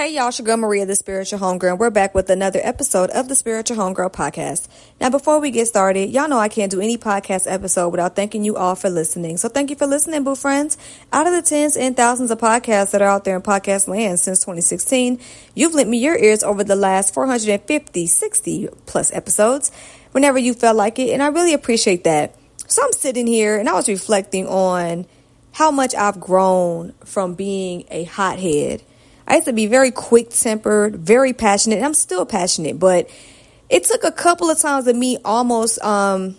Hey y'all, Sugar Maria, the Spiritual Homegirl, and we're back with another episode of the Spiritual Homegirl podcast. Now, before we get started, y'all know I can't do any podcast episode without thanking you all for listening. So thank you for listening, boo friends. Out of the tens and thousands of podcasts that are out there in podcast land since 2016, you've lent me your ears over the last 450, 60 plus episodes whenever you felt like it, and I really appreciate that. So I'm sitting here and I was reflecting on how much I've grown from being a hothead I used to be very quick tempered, very passionate, and I'm still passionate, but it took a couple of times of me almost um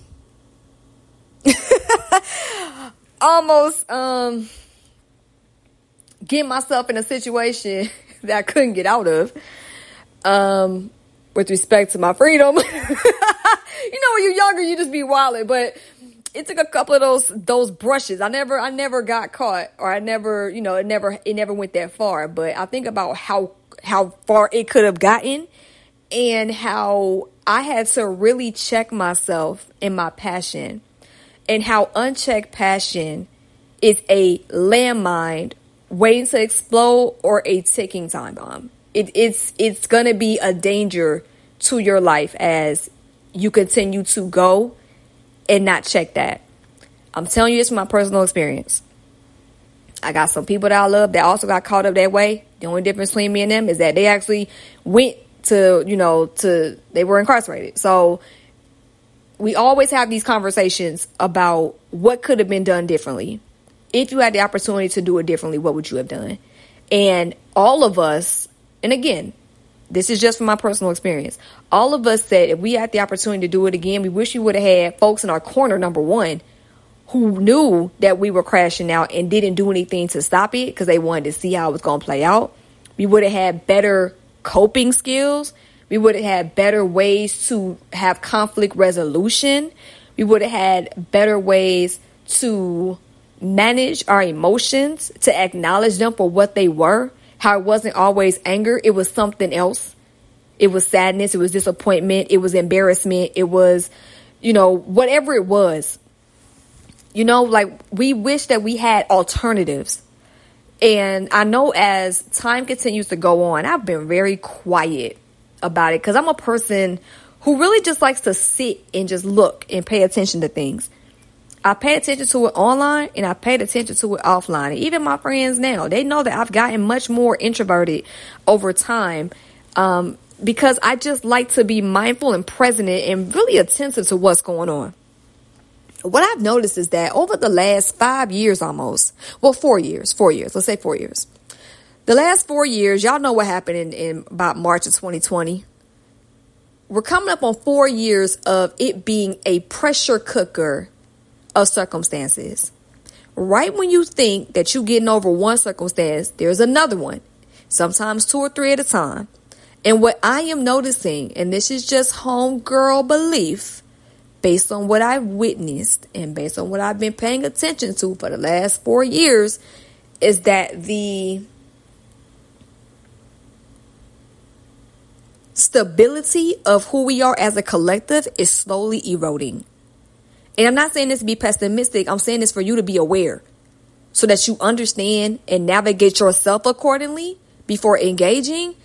almost um get myself in a situation that I couldn't get out of. Um with respect to my freedom. you know when you're younger you just be wilding, but it took a couple of those those brushes. I never I never got caught or I never, you know, it never it never went that far, but I think about how how far it could have gotten and how I had to really check myself in my passion and how unchecked passion is a landmine waiting to explode or a ticking time bomb. It, it's it's gonna be a danger to your life as you continue to go and not check that. I'm telling you this from my personal experience. I got some people that I love that also got caught up that way. The only difference between me and them is that they actually went to, you know, to, they were incarcerated. So we always have these conversations about what could have been done differently. If you had the opportunity to do it differently, what would you have done? And all of us, and again, this is just from my personal experience. All of us said if we had the opportunity to do it again, we wish we would have had folks in our corner, number one, who knew that we were crashing out and didn't do anything to stop it because they wanted to see how it was going to play out. We would have had better coping skills. We would have had better ways to have conflict resolution. We would have had better ways to manage our emotions, to acknowledge them for what they were how it wasn't always anger, it was something else. It was sadness, it was disappointment, it was embarrassment, it was, you know, whatever it was. You know, like we wish that we had alternatives. And I know as time continues to go on, I've been very quiet about it because I'm a person who really just likes to sit and just look and pay attention to things. I pay attention to it online and I paid attention to it offline. And even my friends now, they know that I've gotten much more introverted over time um, because I just like to be mindful and present and really attentive to what's going on. What I've noticed is that over the last five years almost, well, four years, four years, let's say four years. The last four years, y'all know what happened in, in about March of 2020. We're coming up on four years of it being a pressure cooker of circumstances. Right when you think that you're getting over one circumstance, there's another one, sometimes two or three at a time. And what I am noticing, and this is just homegirl belief, based on what I've witnessed and based on what I've been paying attention to for the last four years, is that the stability of who we are as a collective is slowly eroding. And I'm not saying this to be pessimistic. I'm saying this for you to be aware so that you understand and navigate yourself accordingly before engaging.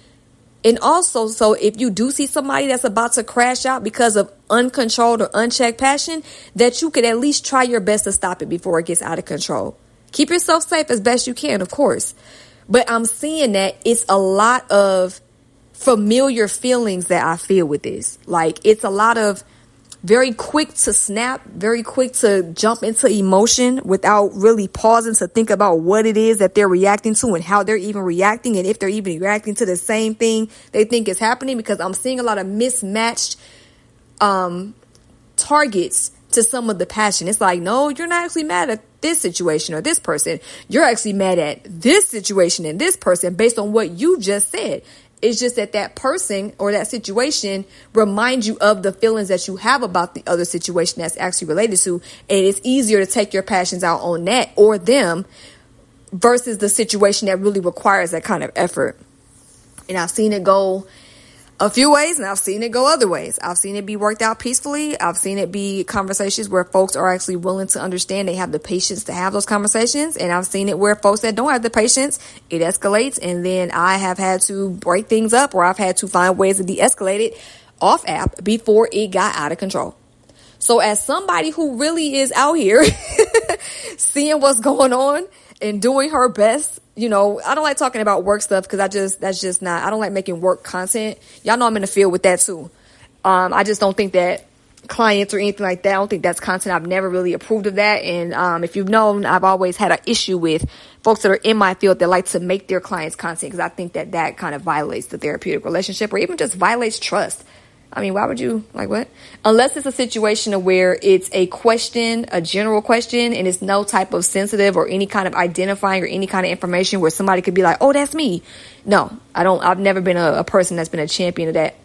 And also, so if you do see somebody that's about to crash out because of uncontrolled or unchecked passion, that you could at least try your best to stop it before it gets out of control. Keep yourself safe as best you can, of course. But I'm seeing that it's a lot of familiar feelings that I feel with this. Like it's a lot of very quick to snap, very quick to jump into emotion without really pausing to think about what it is that they're reacting to and how they're even reacting and if they're even reacting to the same thing they think is happening because I'm seeing a lot of mismatched um, targets to some of the passion. It's like, no, you're not actually mad at this situation or this person. You're actually mad at this situation and this person based on what you just said. It's just that that person or that situation reminds you of the feelings that you have about the other situation that's actually related to. And it's easier to take your passions out on that or them versus the situation that really requires that kind of effort. And I've seen it go a few ways and I've seen it go other ways. I've seen it be worked out peacefully. I've seen it be conversations where folks are actually willing to understand. They have the patience to have those conversations. And I've seen it where folks that don't have the patience, it escalates. And then I have had to break things up or I've had to find ways to de-escalate it off app before it got out of control. So as somebody who really is out here seeing what's going on and doing her best you know, I don't like talking about work stuff because I just, that's just not, I don't like making work content. Y'all know I'm in the field with that too. Um, I just don't think that clients or anything like that, I don't think that's content. I've never really approved of that. And, um, if you've known, I've always had an issue with folks that are in my field that like to make their clients content because I think that that kind of violates the therapeutic relationship or even just violates trust. I mean, why would you like what? Unless it's a situation where it's a question, a general question, and it's no type of sensitive or any kind of identifying or any kind of information where somebody could be like, "Oh, that's me." No, I don't. I've never been a, a person that's been a champion of that.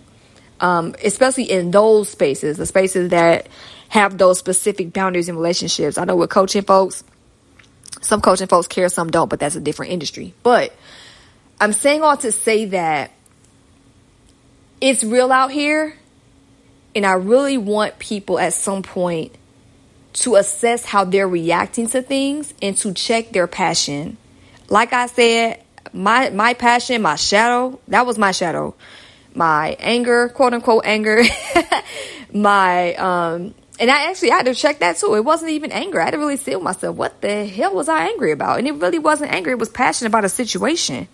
Um, especially in those spaces, the spaces that have those specific boundaries in relationships. I know with coaching folks, some coaching folks care, some don't, but that's a different industry. But I'm saying all to say that it's real out here. And I really want people at some point to assess how they're reacting to things and to check their passion. Like I said, my my passion, my shadow, that was my shadow. My anger, quote unquote anger, my um and I actually had to check that too. It wasn't even anger. I had to really see with myself, what the hell was I angry about? And it really wasn't anger, it was passion about a situation.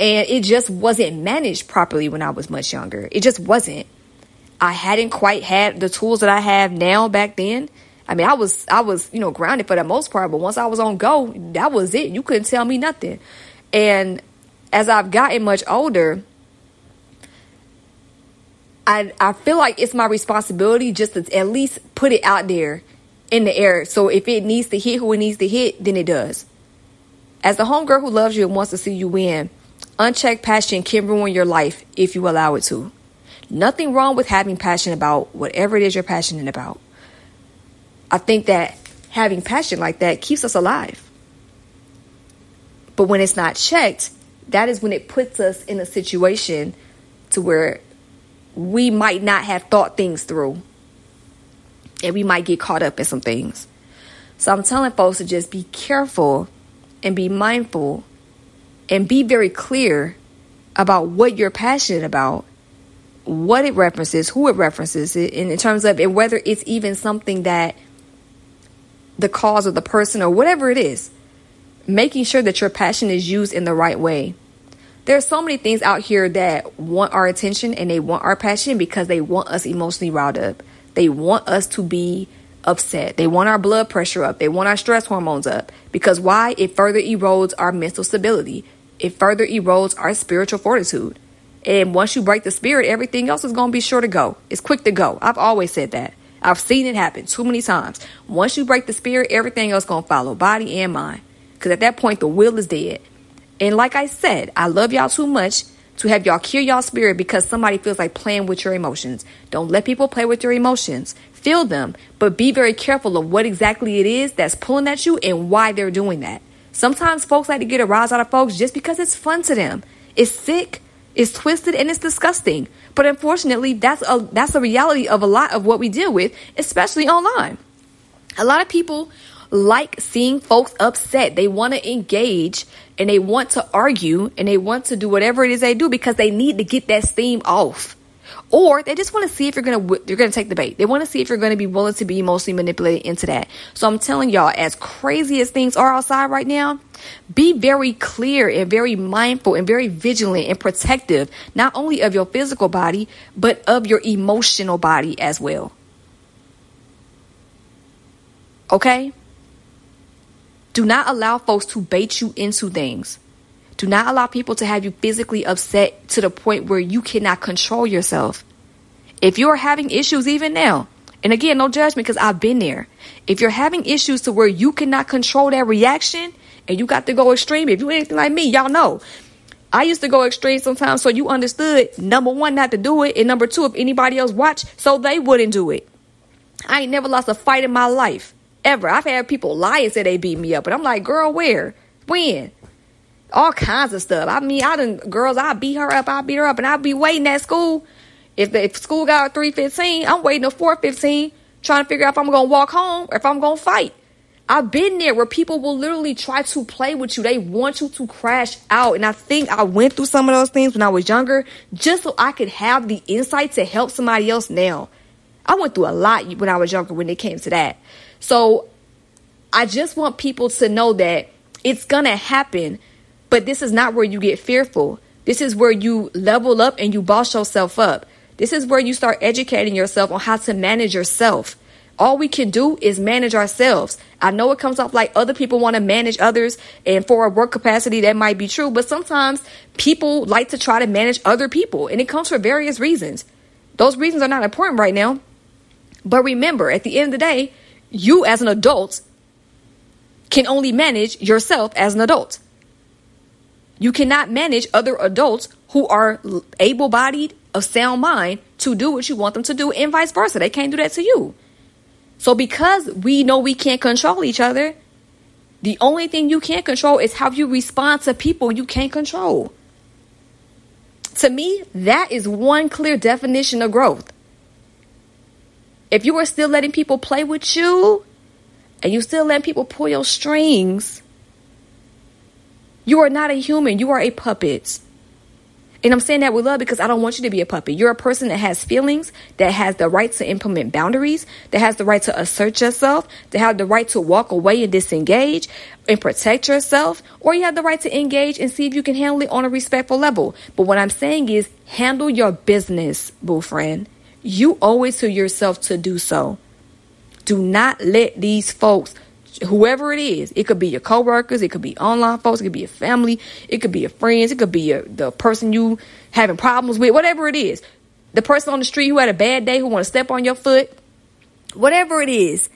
And it just wasn't managed properly when I was much younger. It just wasn't. I hadn't quite had the tools that I have now back then. I mean, I was I was, you know, grounded for the most part, but once I was on go, that was it. You couldn't tell me nothing. And as I've gotten much older, I I feel like it's my responsibility just to at least put it out there in the air. So if it needs to hit who it needs to hit, then it does. As the homegirl who loves you and wants to see you win, Unchecked passion can ruin your life if you allow it to. Nothing wrong with having passion about whatever it is you're passionate about. I think that having passion like that keeps us alive. But when it's not checked, that is when it puts us in a situation to where we might not have thought things through and we might get caught up in some things. So I'm telling folks to just be careful and be mindful and be very clear about what you're passionate about, what it references, who it references, and in terms of and whether it's even something that the cause of the person or whatever it is. Making sure that your passion is used in the right way. There are so many things out here that want our attention and they want our passion because they want us emotionally riled up. They want us to be upset. They want our blood pressure up. They want our stress hormones up. Because why? It further erodes our mental stability it further erodes our spiritual fortitude. And once you break the spirit, everything else is going to be sure to go. It's quick to go. I've always said that. I've seen it happen too many times. Once you break the spirit, everything else is going to follow, body and mind. Because at that point, the will is dead. And like I said, I love y'all too much to have y'all kill y'all spirit because somebody feels like playing with your emotions. Don't let people play with your emotions. Feel them, but be very careful of what exactly it is that's pulling at you and why they're doing that. Sometimes folks like to get a rise out of folks just because it's fun to them. It's sick, it's twisted, and it's disgusting. But unfortunately, that's a that's a reality of a lot of what we deal with, especially online. A lot of people like seeing folks upset. They want to engage and they want to argue and they want to do whatever it is they do because they need to get that steam off or they just want to see if you're gonna you're gonna take the bait. They want to see if you're gonna be willing to be emotionally manipulated into that. So I'm telling y'all, as crazy as things are outside right now, be very clear and very mindful and very vigilant and protective, not only of your physical body but of your emotional body as well. Okay. Do not allow folks to bait you into things. Do not allow people to have you physically upset to the point where you cannot control yourself. If you're having issues even now, and again, no judgment because I've been there. If you're having issues to where you cannot control that reaction and you got to go extreme, if you anything like me, y'all know. I used to go extreme sometimes so you understood number one, not to do it, and number two, if anybody else watched, so they wouldn't do it. I ain't never lost a fight in my life. Ever. I've had people lie and say they beat me up, but I'm like, girl, where? When? All kinds of stuff. I mean, I done girls, I beat her up, I beat her up, and I be waiting at school. If the, if school got three fifteen, I'm waiting at four fifteen, trying to figure out if I'm gonna walk home or if I'm gonna fight. I've been there where people will literally try to play with you. They want you to crash out. And I think I went through some of those things when I was younger just so I could have the insight to help somebody else now. I went through a lot when I was younger when it came to that. So I just want people to know that it's going to happen, but this is not where you get fearful. This is where you level up and you boss yourself up. This is where you start educating yourself on how to manage yourself. All we can do is manage ourselves. I know it comes off like other people want to manage others, and for a work capacity, that might be true, but sometimes people like to try to manage other people, and it comes for various reasons. Those reasons are not important right now. But remember, at the end of the day, you as an adult can only manage yourself as an adult. You cannot manage other adults who are able bodied, of sound mind, to do what you want them to do, and vice versa. They can't do that to you. So because we know we can't control each other, the only thing you can't control is how you respond to people you can't control. To me, that is one clear definition of growth. If you are still letting people play with you and you still letting people pull your strings, you are not a human. You are a puppet. And I'm saying that with love because I don't want you to be a puppet. You're a person that has feelings, that has the right to implement boundaries, that has the right to assert yourself, that have the right to walk away and disengage and protect yourself, or you have the right to engage and see if you can handle it on a respectful level. But what I'm saying is handle your business, boo friend. You owe it to yourself to do so. Do not let these folks whoever it is. It could be your coworkers, it could be online folks, it could be your family, it could be your friends, it could be your, the person you having problems with, whatever it is. The person on the street who had a bad day, who want to step on your foot, whatever it is.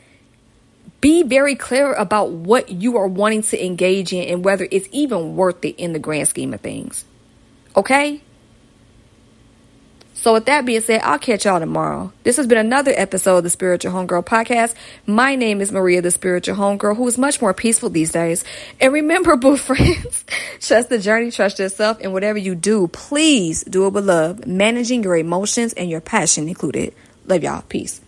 Be very clear about what you are wanting to engage in and whether it's even worth it in the grand scheme of things. Okay? So, with that being said, I'll catch y'all tomorrow. This has been another episode of the Spiritual Homegirl podcast. My name is Maria, the Spiritual Homegirl, who is much more peaceful these days. And remember, boo friends, trust the journey, trust yourself, and whatever you do, please do it with love, managing your emotions and your passion included. Love y'all. Peace.